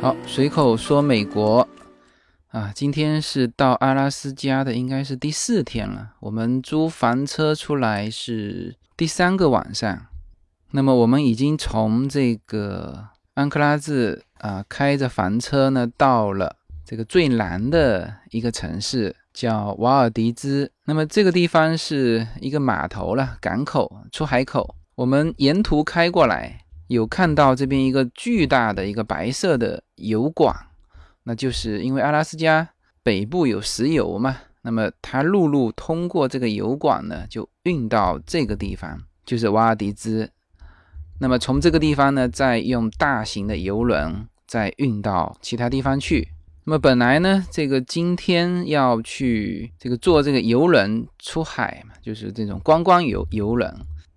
好，随口说美国啊，今天是到阿拉斯加的，应该是第四天了。我们租房车出来是第三个晚上，那么我们已经从这个安克拉治啊，开着房车呢，到了这个最南的一个城市，叫瓦尔迪兹。那么这个地方是一个码头了，港口、出海口。我们沿途开过来，有看到这边一个巨大的一个白色的油管，那就是因为阿拉斯加北部有石油嘛，那么它陆路通过这个油管呢，就运到这个地方，就是瓦尔迪兹。那么从这个地方呢，再用大型的游轮再运到其他地方去。那么本来呢，这个今天要去这个坐这个游轮出海嘛，就是这种观光游游轮。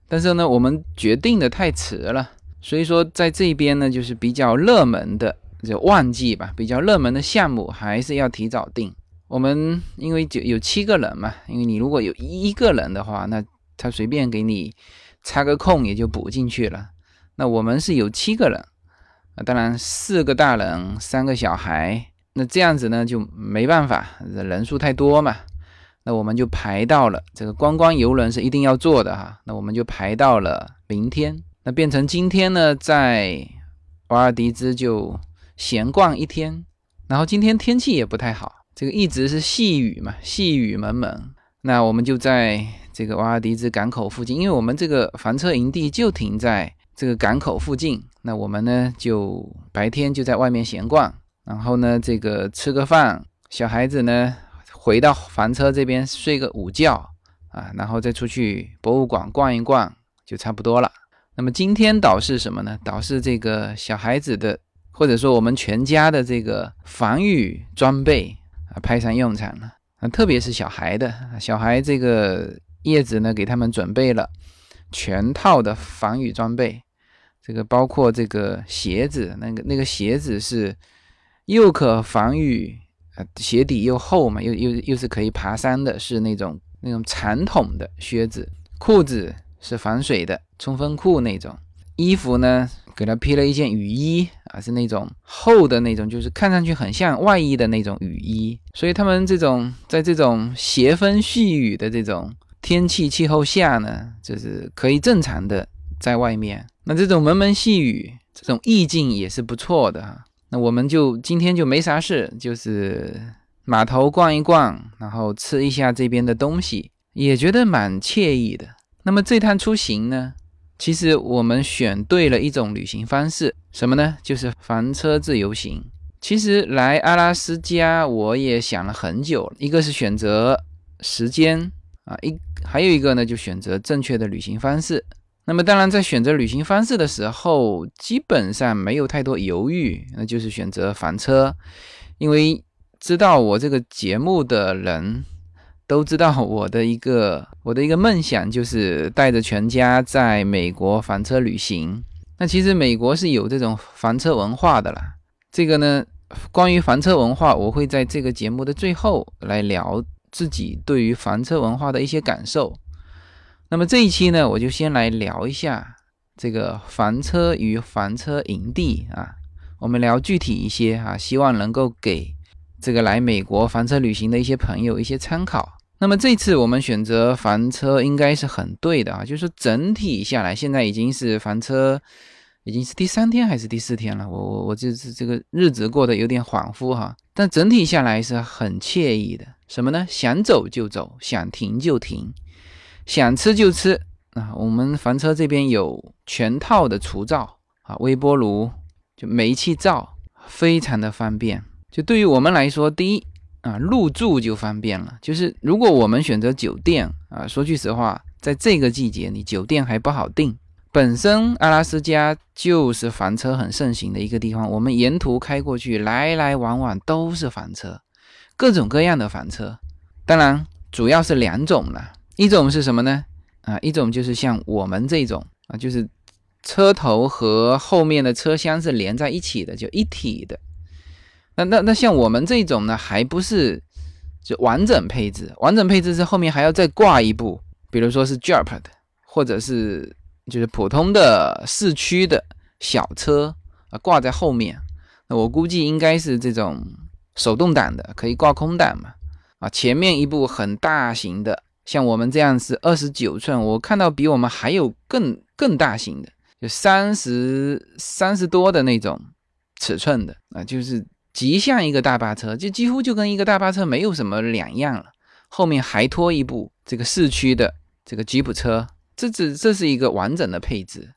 但是呢，我们决定的太迟了，所以说在这边呢，就是比较热门的就旺季吧，比较热门的项目还是要提早定。我们因为就有七个人嘛，因为你如果有一个人的话，那他随便给你。插个空也就补进去了。那我们是有七个人，啊，当然四个大人，三个小孩。那这样子呢就没办法，人数太多嘛。那我们就排到了这个观光游轮是一定要坐的哈。那我们就排到了明天。那变成今天呢，在瓦尔迪兹就闲逛一天。然后今天天气也不太好，这个一直是细雨嘛，细雨蒙蒙。那我们就在。这个瓦尔迪兹港口附近，因为我们这个房车营地就停在这个港口附近，那我们呢就白天就在外面闲逛，然后呢这个吃个饭，小孩子呢回到房车这边睡个午觉啊，然后再出去博物馆逛一逛就差不多了。那么今天导是什么呢？导是这个小孩子的，或者说我们全家的这个防御装备啊派上用场了啊，特别是小孩的小孩这个。叶子呢，给他们准备了全套的防雨装备，这个包括这个鞋子，那个那个鞋子是又可防雨，呃，鞋底又厚嘛，又又又是可以爬山的，是那种那种长筒的靴子。裤子是防水的，冲锋裤那种。衣服呢，给他披了一件雨衣啊，是那种厚的那种，就是看上去很像外衣的那种雨衣。所以他们这种在这种斜风细雨的这种。天气气候下呢，就是可以正常的在外面。那这种蒙蒙细雨，这种意境也是不错的哈。那我们就今天就没啥事，就是码头逛一逛，然后吃一下这边的东西，也觉得蛮惬意的。那么这趟出行呢，其实我们选对了一种旅行方式，什么呢？就是房车自由行。其实来阿拉斯加，我也想了很久，一个是选择时间。啊，一还有一个呢，就选择正确的旅行方式。那么当然，在选择旅行方式的时候，基本上没有太多犹豫，那就是选择房车。因为知道我这个节目的人都知道我的一个 我的一个梦想，就是带着全家在美国房车旅行。那其实美国是有这种房车文化的啦。这个呢，关于房车文化，我会在这个节目的最后来聊。自己对于房车文化的一些感受。那么这一期呢，我就先来聊一下这个房车与房车营地啊，我们聊具体一些啊，希望能够给这个来美国房车旅行的一些朋友一些参考。那么这次我们选择房车应该是很对的啊，就是整体下来，现在已经是房车已经是第三天还是第四天了，我我我就是这个日子过得有点恍惚哈，但整体下来是很惬意的。什么呢？想走就走，想停就停，想吃就吃啊！我们房车这边有全套的厨灶啊，微波炉，就煤气灶，非常的方便。就对于我们来说，第一啊，入住就方便了。就是如果我们选择酒店啊，说句实话，在这个季节，你酒店还不好订。本身阿拉斯加就是房车很盛行的一个地方，我们沿途开过去，来来往往都是房车。各种各样的房车，当然主要是两种了。一种是什么呢？啊，一种就是像我们这种啊，就是车头和后面的车厢是连在一起的，就一体的。那那那像我们这种呢，还不是就完整配置。完整配置是后面还要再挂一部，比如说是 j u p 的，或者是就是普通的市区的小车啊挂在后面。那我估计应该是这种手动挡的，可以挂空挡嘛。啊，前面一部很大型的，像我们这样是二十九寸，我看到比我们还有更更大型的，就三十三十多的那种尺寸的啊，就是极像一个大巴车，就几乎就跟一个大巴车没有什么两样了。后面还拖一部这个四驱的这个吉普车，这只这是一个完整的配置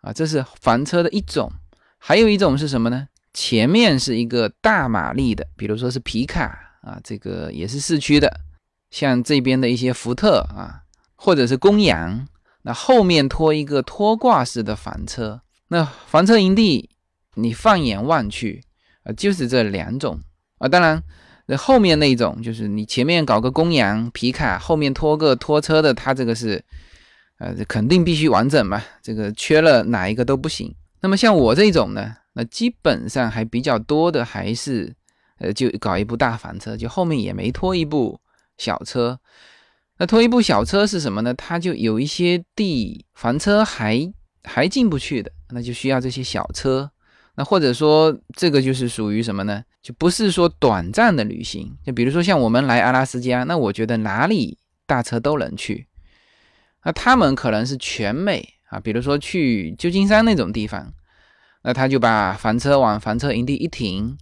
啊，这是房车的一种。还有一种是什么呢？前面是一个大马力的，比如说是皮卡啊，这个也是四驱的，像这边的一些福特啊，或者是公羊，那后面拖一个拖挂式的房车。那房车营地，你放眼望去啊，就是这两种啊。当然，那后面那种就是你前面搞个公羊皮卡，后面拖个拖车的，它这个是呃，肯定必须完整嘛，这个缺了哪一个都不行。那么像我这种呢，那基本上还比较多的还是，呃，就搞一部大房车，就后面也没拖一部小车。那拖一部小车是什么呢？它就有一些地房车还还进不去的，那就需要这些小车。那或者说这个就是属于什么呢？就不是说短暂的旅行。就比如说像我们来阿拉斯加，那我觉得哪里大车都能去。那他们可能是全美。啊，比如说去旧金山那种地方，那他就把房车往房车营地一停，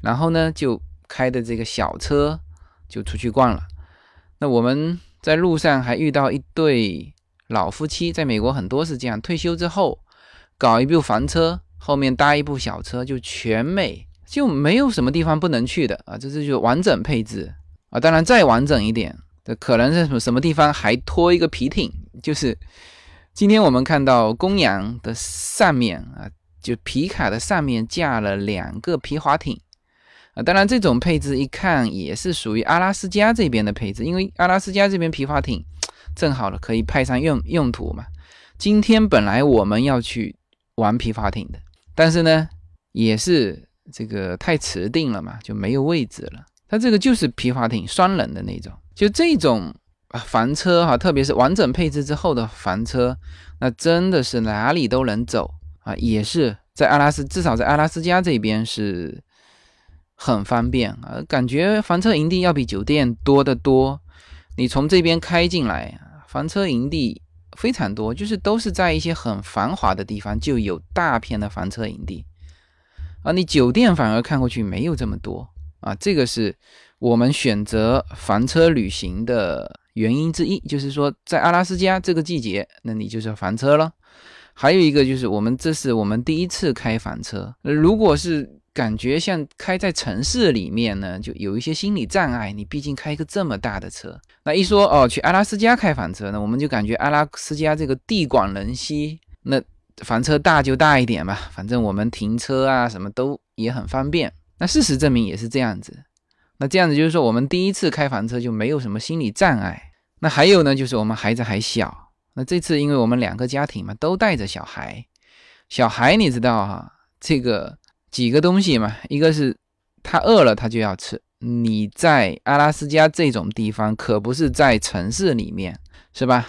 然后呢就开的这个小车就出去逛了。那我们在路上还遇到一对老夫妻，在美国很多是这样，退休之后搞一部房车，后面搭一部小车，就全美就没有什么地方不能去的啊，这是就完整配置啊。当然再完整一点的，可能是什么什么地方还拖一个皮艇，就是。今天我们看到公羊的上面啊，就皮卡的上面架了两个皮划艇啊。当然，这种配置一看也是属于阿拉斯加这边的配置，因为阿拉斯加这边皮划艇正好了，可以派上用用途嘛。今天本来我们要去玩皮划艇的，但是呢，也是这个太迟定了嘛，就没有位置了。它这个就是皮划艇双人的那种，就这种。啊，房车哈，特别是完整配置之后的房车，那真的是哪里都能走啊！也是在阿拉斯，至少在阿拉斯加这边是很方便啊。感觉房车营地要比酒店多得多。你从这边开进来，房车营地非常多，就是都是在一些很繁华的地方就有大片的房车营地啊。你酒店反而看过去没有这么多啊。这个是我们选择房车旅行的。原因之一就是说，在阿拉斯加这个季节，那你就是房车了。还有一个就是，我们这是我们第一次开房车。如果是感觉像开在城市里面呢，就有一些心理障碍。你毕竟开一个这么大的车，那一说哦，去阿拉斯加开房车呢，我们就感觉阿拉斯加这个地广人稀，那房车大就大一点吧，反正我们停车啊什么都也很方便。那事实证明也是这样子。那这样子就是说，我们第一次开房车就没有什么心理障碍。那还有呢，就是我们孩子还小。那这次因为我们两个家庭嘛，都带着小孩。小孩你知道哈，这个几个东西嘛，一个是他饿了他就要吃。你在阿拉斯加这种地方，可不是在城市里面，是吧？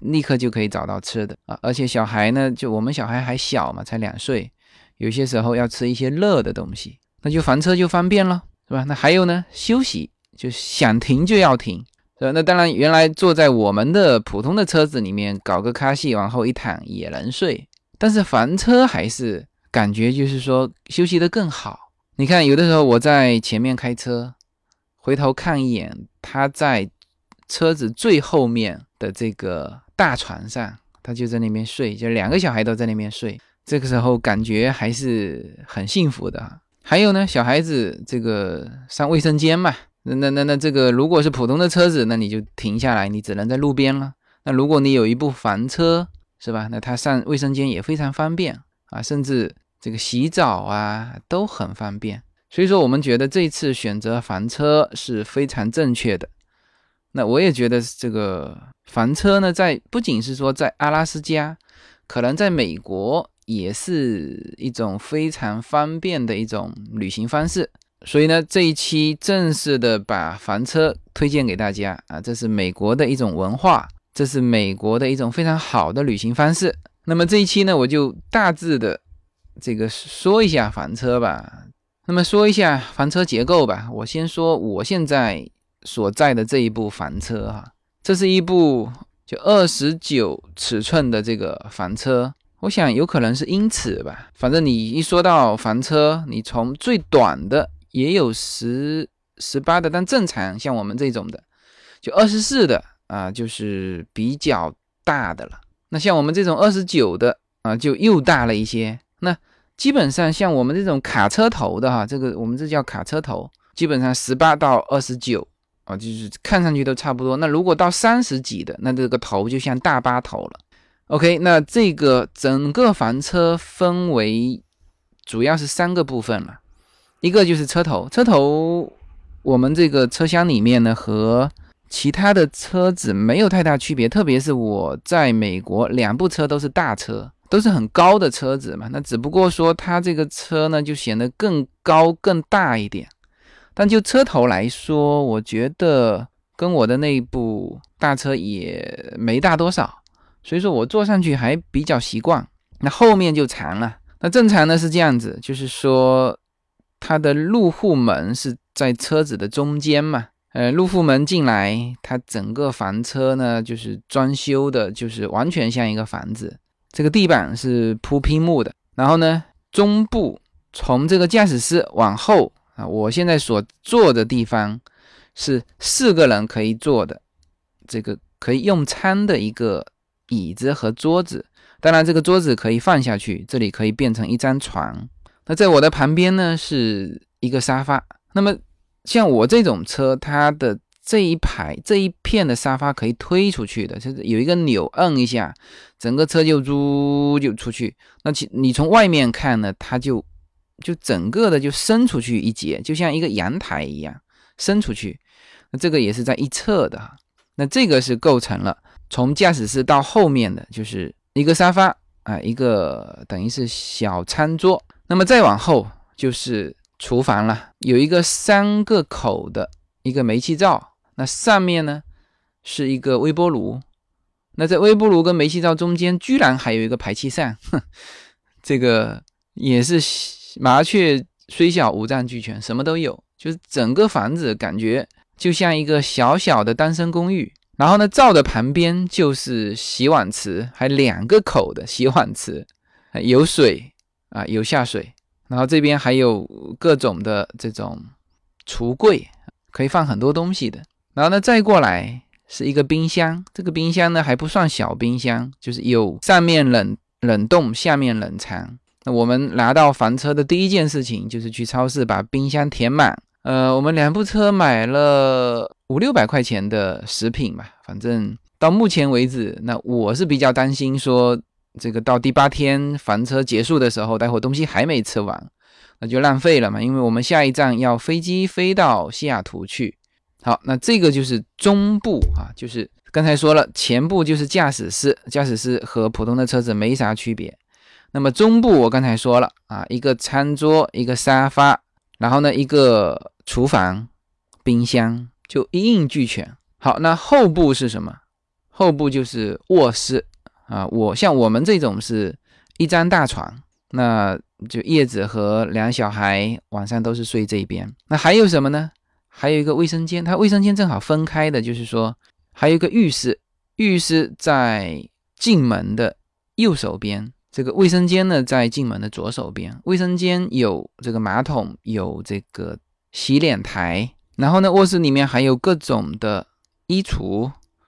立刻就可以找到吃的啊。而且小孩呢，就我们小孩还小嘛，才两岁，有些时候要吃一些热的东西，那就房车就方便了。是吧？那还有呢？休息就想停就要停，是吧？那当然，原来坐在我们的普通的车子里面搞个卡戏，往后一躺也能睡。但是房车还是感觉就是说休息的更好。你看，有的时候我在前面开车，回头看一眼，他在车子最后面的这个大床上，他就在那边睡，就两个小孩都在那边睡。这个时候感觉还是很幸福的。还有呢，小孩子这个上卫生间嘛，那那那那这个如果是普通的车子，那你就停下来，你只能在路边了。那如果你有一部房车，是吧？那他上卫生间也非常方便啊，甚至这个洗澡啊都很方便。所以说，我们觉得这次选择房车是非常正确的。那我也觉得这个房车呢，在不仅是说在阿拉斯加，可能在美国。也是一种非常方便的一种旅行方式，所以呢，这一期正式的把房车推荐给大家啊，这是美国的一种文化，这是美国的一种非常好的旅行方式。那么这一期呢，我就大致的这个说一下房车吧。那么说一下房车结构吧。我先说我现在所在的这一部房车哈，这是一部就二十九尺寸的这个房车。我想有可能是英尺吧。反正你一说到房车，你从最短的也有十十八的，但正常像我们这种的，就二十四的。啊，就是比较大的了。那像我们这种二十九的啊，就又大了一些。那基本上像我们这种卡车头的哈，这个我们这叫卡车头，基本上十八到二十九啊，就是看上去都差不多。那如果到三十几的，那这个头就像大巴头了。OK，那这个整个房车分为主要是三个部分了，一个就是车头，车头我们这个车厢里面呢和其他的车子没有太大区别，特别是我在美国，两部车都是大车，都是很高的车子嘛。那只不过说它这个车呢，就显得更高更大一点。但就车头来说，我觉得跟我的那部大车也没大多少，所以说我坐上去还比较习惯。那后面就长了。那正常呢是这样子，就是说它的入户门是在车子的中间嘛。呃，入户门进来，它整个房车呢，就是装修的，就是完全像一个房子。这个地板是铺拼木的，然后呢，中部从这个驾驶室往后啊，我现在所坐的地方是四个人可以坐的，这个可以用餐的一个椅子和桌子。当然，这个桌子可以放下去，这里可以变成一张床。那在我的旁边呢，是一个沙发。那么。像我这种车，它的这一排这一片的沙发可以推出去的，就是有一个钮，摁一下，整个车就嘟就出去。那其你从外面看呢，它就就整个的就伸出去一截，就像一个阳台一样伸出去。那这个也是在一侧的哈。那这个是构成了从驾驶室到后面的就是一个沙发啊，一个等于是小餐桌。那么再往后就是。厨房了，有一个三个口的一个煤气灶，那上面呢是一个微波炉，那在微波炉跟煤气灶中间居然还有一个排气扇，哼，这个也是麻雀虽小五脏俱全，什么都有，就是整个房子感觉就像一个小小的单身公寓。然后呢，灶的旁边就是洗碗池，还两个口的洗碗池，有水啊，有下水。然后这边还有各种的这种橱柜，可以放很多东西的。然后呢，再过来是一个冰箱，这个冰箱呢还不算小冰箱，就是有上面冷冷冻，下面冷藏。那我们拿到房车的第一件事情就是去超市把冰箱填满。呃，我们两部车买了五六百块钱的食品吧，反正到目前为止，那我是比较担心说。这个到第八天房车结束的时候，待会东西还没吃完，那就浪费了嘛。因为我们下一站要飞机飞到西雅图去。好，那这个就是中部啊，就是刚才说了，前部就是驾驶室，驾驶室和普通的车子没啥区别。那么中部我刚才说了啊，一个餐桌，一个沙发，然后呢一个厨房、冰箱，就一应俱全。好，那后部是什么？后部就是卧室。啊，我像我们这种是一张大床，那就叶子和两小孩晚上都是睡这边。那还有什么呢？还有一个卫生间，它卫生间正好分开的，就是说还有一个浴室，浴室在进门的右手边，这个卫生间呢在进门的左手边。卫生间有这个马桶，有这个洗脸台，然后呢卧室里面还有各种的衣橱，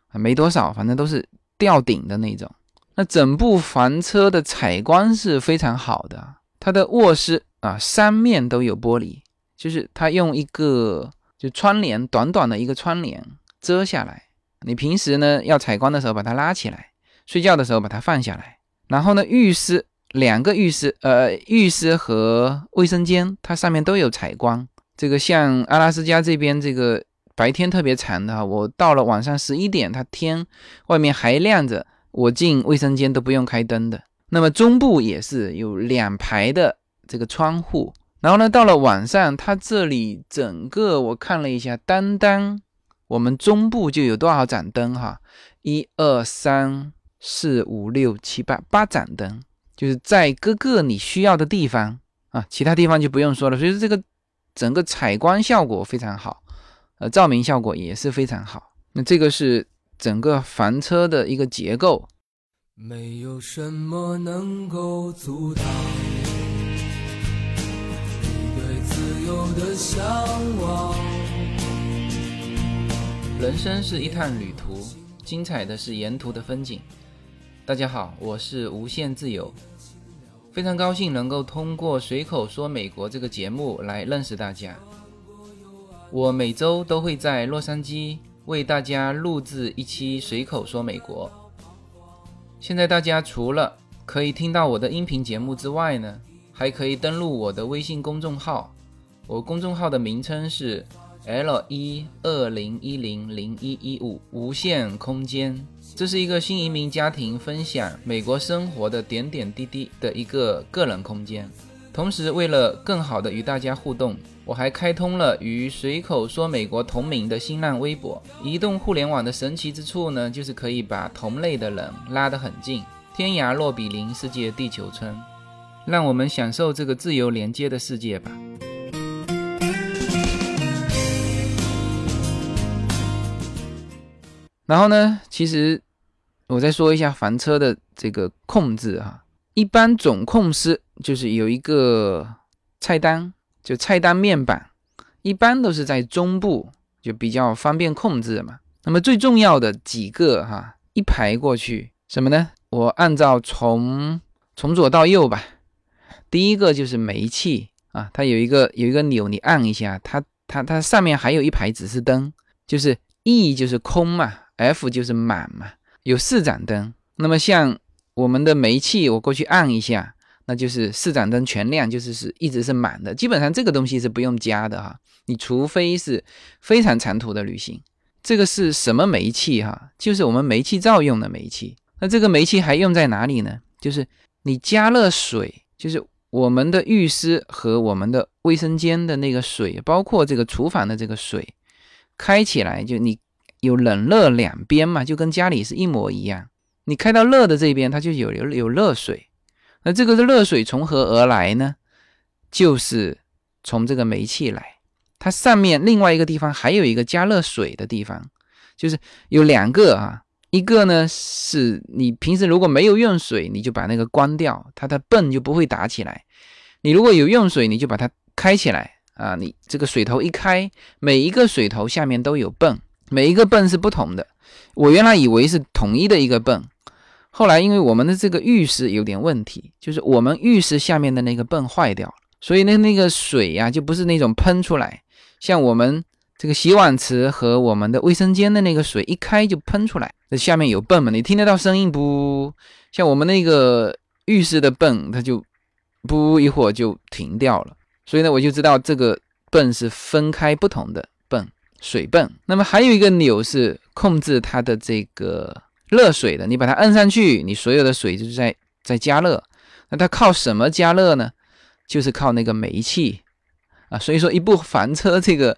啊没多少，反正都是吊顶的那种。那整部房车的采光是非常好的，它的卧室啊三面都有玻璃，就是它用一个就窗帘短短的一个窗帘遮下来，你平时呢要采光的时候把它拉起来，睡觉的时候把它放下来。然后呢浴室两个浴室，呃浴室和卫生间它上面都有采光，这个像阿拉斯加这边这个白天特别长的哈，我到了晚上十一点，它天外面还亮着。我进卫生间都不用开灯的。那么中部也是有两排的这个窗户，然后呢，到了晚上，它这里整个我看了一下，单单我们中部就有多少盏灯哈？一二三四五六七八八盏灯，就是在各个你需要的地方啊，其他地方就不用说了。所以说这个整个采光效果非常好，呃，照明效果也是非常好。那这个是整个房车的一个结构。没有什么能够阻挡的向往。人生是一趟旅途，精彩的是沿途的风景。大家好，我是无限自由，非常高兴能够通过随口说美国这个节目来认识大家。我每周都会在洛杉矶为大家录制一期随口说美国。现在大家除了可以听到我的音频节目之外呢，还可以登录我的微信公众号。我公众号的名称是 L 一二零一零零一一五无限空间。这是一个新移民家庭分享美国生活的点点滴滴的一个个人空间。同时，为了更好的与大家互动，我还开通了与随口说美国同名的新浪微博。移动互联网的神奇之处呢，就是可以把同类的人拉得很近，天涯若比邻，世界地球村。让我们享受这个自由连接的世界吧。然后呢，其实我再说一下房车的这个控制哈。一般总控师就是有一个菜单，就菜单面板，一般都是在中部，就比较方便控制嘛。那么最重要的几个哈，一排过去什么呢？我按照从从左到右吧。第一个就是煤气啊，它有一个有一个钮，你按一下，它它它上面还有一排指示灯，就是 E 就是空嘛，F 就是满嘛，有四盏灯。那么像我们的煤气，我过去按一下，那就是四盏灯全亮，就是是一直是满的。基本上这个东西是不用加的哈，你除非是非常长途的旅行。这个是什么煤气哈？就是我们煤气灶用的煤气。那这个煤气还用在哪里呢？就是你加热水，就是我们的浴室和我们的卫生间的那个水，包括这个厨房的这个水，开起来就你有冷热两边嘛，就跟家里是一模一样。你开到热的这边，它就有有有热水，那这个热水从何而来呢？就是从这个煤气来。它上面另外一个地方还有一个加热水的地方，就是有两个啊，一个呢是你平时如果没有用水，你就把那个关掉，它的泵就不会打起来。你如果有用水，你就把它开起来啊，你这个水头一开，每一个水头下面都有泵，每一个泵是不同的。我原来以为是统一的一个泵。后来，因为我们的这个浴室有点问题，就是我们浴室下面的那个泵坏掉了，所以那，那个水呀就不是那种喷出来，像我们这个洗碗池和我们的卫生间的那个水一开就喷出来，那下面有泵嘛，你听得到声音不？像我们那个浴室的泵，它就不一会儿就停掉了，所以呢，我就知道这个泵是分开不同的，水泵。那么还有一个钮是控制它的这个。热水的，你把它摁上去，你所有的水就是在在加热。那它靠什么加热呢？就是靠那个煤气啊。所以说，一部房车这个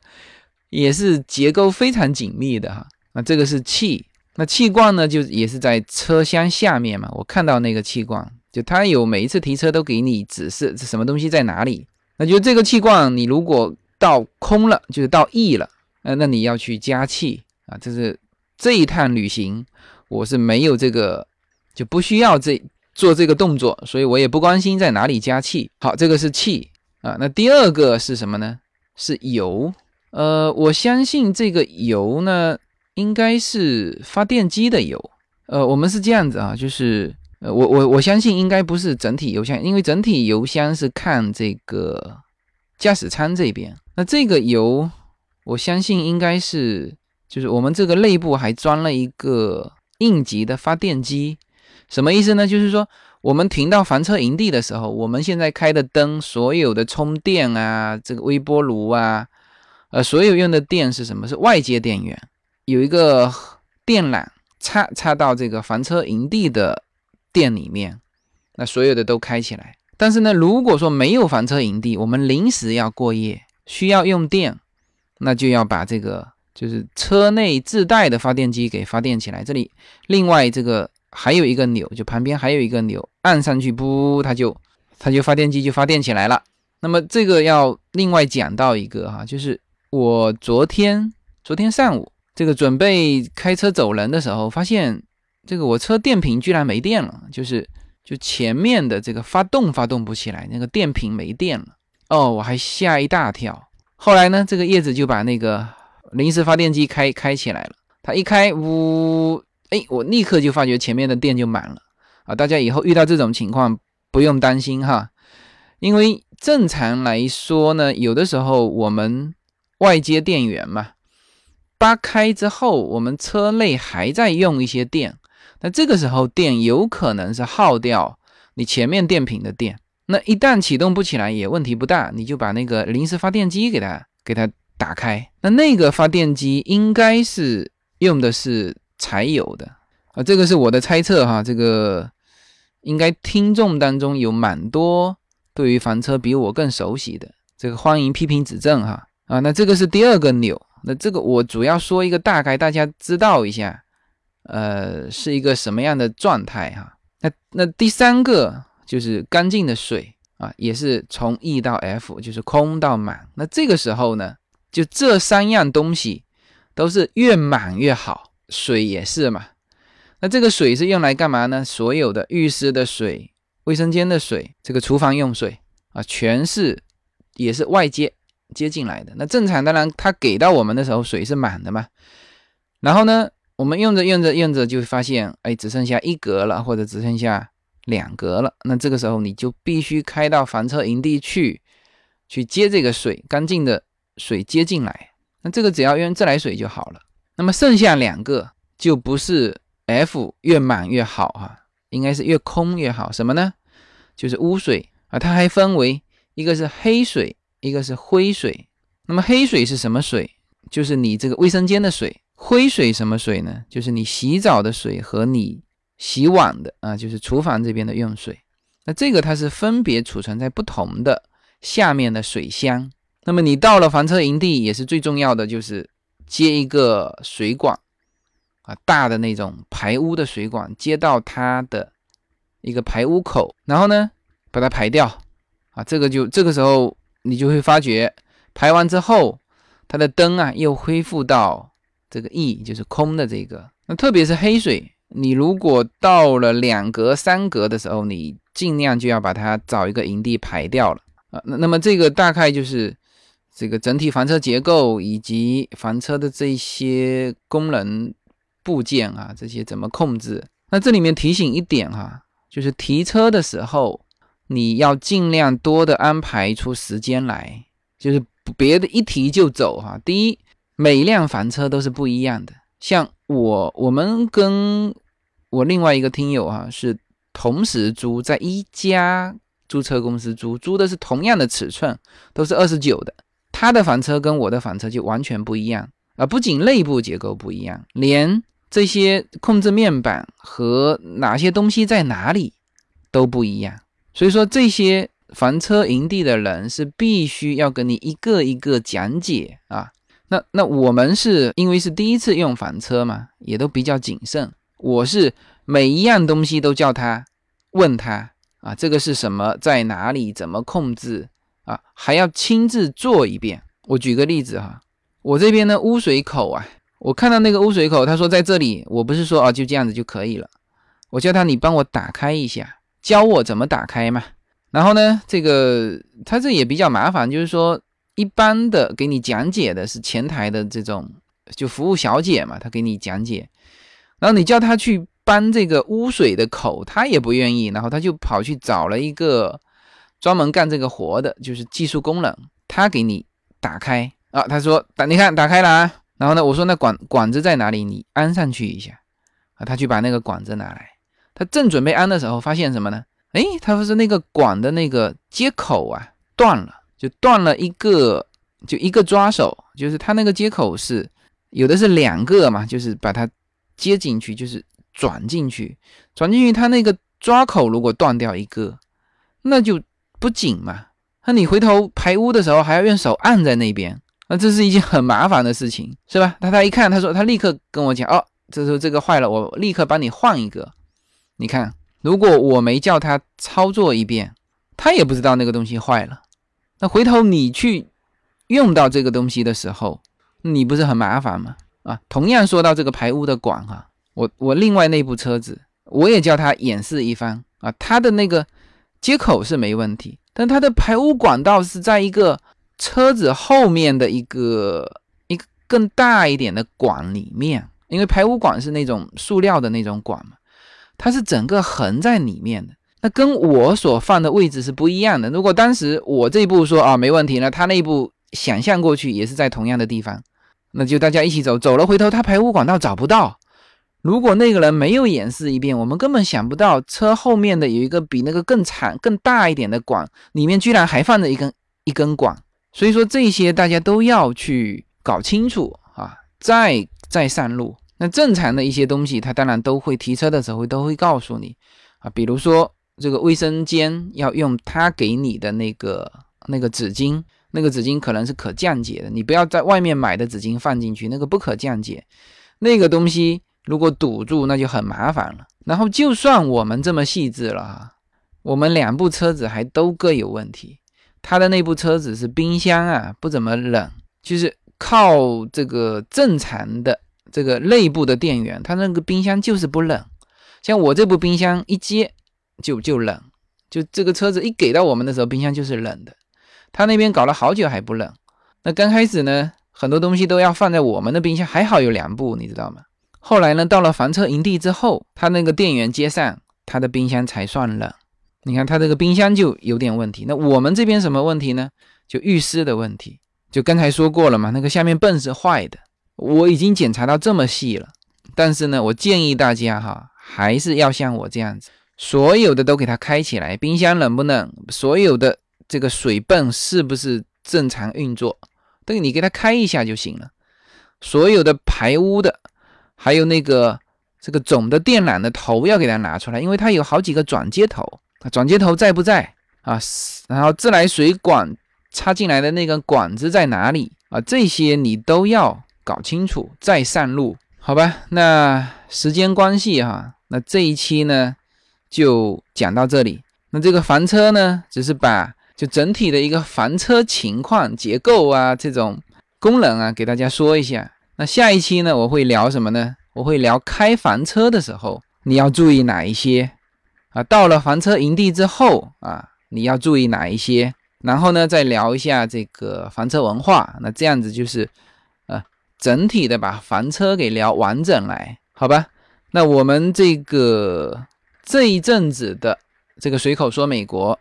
也是结构非常紧密的哈。那这个是气，那气罐呢，就也是在车厢下面嘛。我看到那个气罐，就它有每一次提车都给你指示这什么东西在哪里。那就这个气罐，你如果到空了，就是到 E 了，呃，那你要去加气啊。这是这一趟旅行。我是没有这个，就不需要这做这个动作，所以我也不关心在哪里加气。好，这个是气啊。那第二个是什么呢？是油。呃，我相信这个油呢，应该是发电机的油。呃，我们是这样子啊，就是呃，我我我相信应该不是整体油箱，因为整体油箱是看这个驾驶舱这边。那这个油，我相信应该是，就是我们这个内部还装了一个。应急的发电机，什么意思呢？就是说，我们停到房车营地的时候，我们现在开的灯，所有的充电啊，这个微波炉啊，呃，所有用的电是什么？是外接电源，有一个电缆插插到这个房车营地的电里面，那所有的都开起来。但是呢，如果说没有房车营地，我们临时要过夜，需要用电，那就要把这个就是车内自带的发电机给发电起来。这里另外这个还有一个钮，就旁边还有一个钮，按上去，不，它就它就发电机就发电起来了。那么这个要另外讲到一个哈，就是我昨天昨天上午这个准备开车走人的时候，发现这个我车电瓶居然没电了，就是就前面的这个发动发动不起来，那个电瓶没电了。哦，我还吓一大跳。后来呢，这个叶子就把那个临时发电机开开起来了。它一开，呜，哎，我立刻就发觉前面的电就满了啊！大家以后遇到这种情况不用担心哈，因为正常来说呢，有的时候我们外接电源嘛，扒开之后，我们车内还在用一些电，那这个时候电有可能是耗掉你前面电瓶的电。那一旦启动不起来也问题不大，你就把那个临时发电机给它给它打开。那那个发电机应该是用的是柴油的啊，这个是我的猜测哈。这个应该听众当中有蛮多对于房车比我更熟悉的，这个欢迎批评指正哈啊。那这个是第二个钮，那这个我主要说一个大概，大家知道一下，呃，是一个什么样的状态哈。那那第三个。就是干净的水啊，也是从 E 到 F，就是空到满。那这个时候呢，就这三样东西都是越满越好，水也是嘛。那这个水是用来干嘛呢？所有的浴室的水、卫生间的水、这个厨房用水啊，全是也是外接接进来的。那正常当然，它给到我们的时候水是满的嘛。然后呢，我们用着用着用着就发现，哎，只剩下一格了，或者只剩下。两格了，那这个时候你就必须开到房车营地去，去接这个水，干净的水接进来。那这个只要用自来水就好了。那么剩下两个就不是 F 越满越好哈，应该是越空越好。什么呢？就是污水啊，它还分为一个是黑水，一个是灰水。那么黑水是什么水？就是你这个卫生间的水。灰水什么水呢？就是你洗澡的水和你。洗碗的啊，就是厨房这边的用水。那这个它是分别储存在不同的下面的水箱。那么你到了房车营地，也是最重要的，就是接一个水管啊，大的那种排污的水管，接到它的一个排污口，然后呢把它排掉啊。这个就这个时候你就会发觉，排完之后，它的灯啊又恢复到这个 E，就是空的这个。那特别是黑水。你如果到了两格、三格的时候，你尽量就要把它找一个营地排掉了啊。那那么这个大概就是这个整体房车结构以及房车的这些功能部件啊，这些怎么控制？那这里面提醒一点哈，就是提车的时候你要尽量多的安排出时间来，就是别的一提就走哈。第一，每一辆房车都是不一样的，像。我我们跟我另外一个听友啊是同时租，在一家租车公司租，租的是同样的尺寸，都是二十九的。他的房车跟我的房车就完全不一样啊！不仅内部结构不一样，连这些控制面板和哪些东西在哪里都不一样。所以说，这些房车营地的人是必须要跟你一个一个讲解啊。那那我们是因为是第一次用房车嘛，也都比较谨慎。我是每一样东西都叫他问他啊，这个是什么，在哪里，怎么控制啊，还要亲自做一遍。我举个例子哈，我这边的污水口啊，我看到那个污水口，他说在这里，我不是说啊就这样子就可以了，我叫他你帮我打开一下，教我怎么打开嘛。然后呢，这个他这也比较麻烦，就是说。一般的给你讲解的是前台的这种就服务小姐嘛，她给你讲解，然后你叫她去搬这个污水的口，她也不愿意，然后她就跑去找了一个专门干这个活的，就是技术工人，他给你打开啊，他说打，你看打开了啊，然后呢，我说那管管子在哪里？你安上去一下啊，他去把那个管子拿来，他正准备安的时候，发现什么呢？哎，他说是那个管的那个接口啊断了。就断了一个，就一个抓手，就是它那个接口是有的是两个嘛，就是把它接进去，就是转进去，转进去，它那个抓口如果断掉一个，那就不紧嘛。那你回头排污的时候还要用手按在那边那这是一件很麻烦的事情，是吧？他他一看，他说他立刻跟我讲，哦，这时候这个坏了，我立刻帮你换一个。你看，如果我没叫他操作一遍，他也不知道那个东西坏了。那回头你去用到这个东西的时候，你不是很麻烦吗？啊，同样说到这个排污的管哈，我我另外那部车子，我也叫他演示一番啊，他的那个接口是没问题，但它的排污管道是在一个车子后面的一个一个更大一点的管里面，因为排污管是那种塑料的那种管嘛，它是整个横在里面的，那跟我所放的位置是不一样的。如果当时我这一步说啊没问题，那他那一步想象过去也是在同样的地方。那就大家一起走，走了回头他排污管道找不到。如果那个人没有演示一遍，我们根本想不到车后面的有一个比那个更长、更大一点的管，里面居然还放着一根一根管。所以说这些大家都要去搞清楚啊，再再上路。那正常的一些东西，他当然都会提车的时候都会告诉你啊，比如说这个卫生间要用他给你的那个那个纸巾。那个纸巾可能是可降解的，你不要在外面买的纸巾放进去，那个不可降解。那个东西如果堵住，那就很麻烦了。然后就算我们这么细致了，我们两部车子还都各有问题。他的那部车子是冰箱啊，不怎么冷，就是靠这个正常的这个内部的电源，它那个冰箱就是不冷。像我这部冰箱一接就就冷，就这个车子一给到我们的时候，冰箱就是冷的。他那边搞了好久还不冷，那刚开始呢，很多东西都要放在我们的冰箱，还好有两部，你知道吗？后来呢，到了房车营地之后，他那个电源接上，他的冰箱才算冷。你看他这个冰箱就有点问题。那我们这边什么问题呢？就浴室的问题。就刚才说过了嘛，那个下面泵是坏的，我已经检查到这么细了。但是呢，我建议大家哈，还是要像我这样子，所有的都给它开起来，冰箱冷不冷，所有的。这个水泵是不是正常运作？等你给它开一下就行了。所有的排污的，还有那个这个总的电缆的头要给它拿出来，因为它有好几个转接头，转接头在不在啊？然后自来水管插进来的那个管子在哪里啊？这些你都要搞清楚再上路，好吧？那时间关系哈，那这一期呢就讲到这里。那这个房车呢，只是把。就整体的一个房车情况、结构啊，这种功能啊，给大家说一下。那下一期呢，我会聊什么呢？我会聊开房车的时候你要注意哪一些啊？到了房车营地之后啊，你要注意哪一些？然后呢，再聊一下这个房车文化。那这样子就是呃，整体的把房车给聊完整来，好吧？那我们这个这一阵子的这个随口说美国。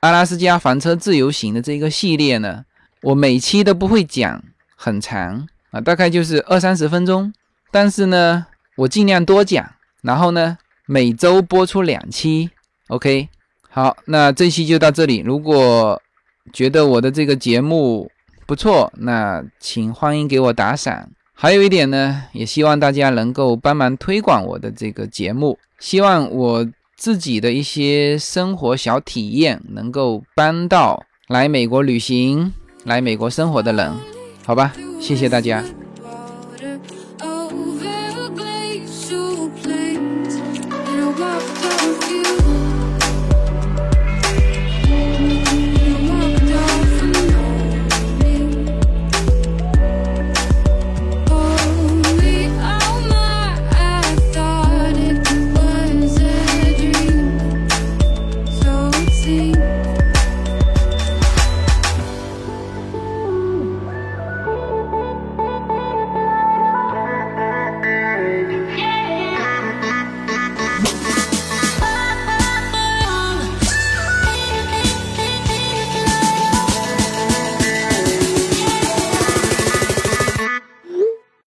阿拉斯加房车自由行的这个系列呢，我每期都不会讲很长啊，大概就是二三十分钟。但是呢，我尽量多讲，然后呢，每周播出两期。OK，好，那这期就到这里。如果觉得我的这个节目不错，那请欢迎给我打赏。还有一点呢，也希望大家能够帮忙推广我的这个节目，希望我。自己的一些生活小体验，能够帮到来美国旅行、来美国生活的人，好吧？谢谢大家。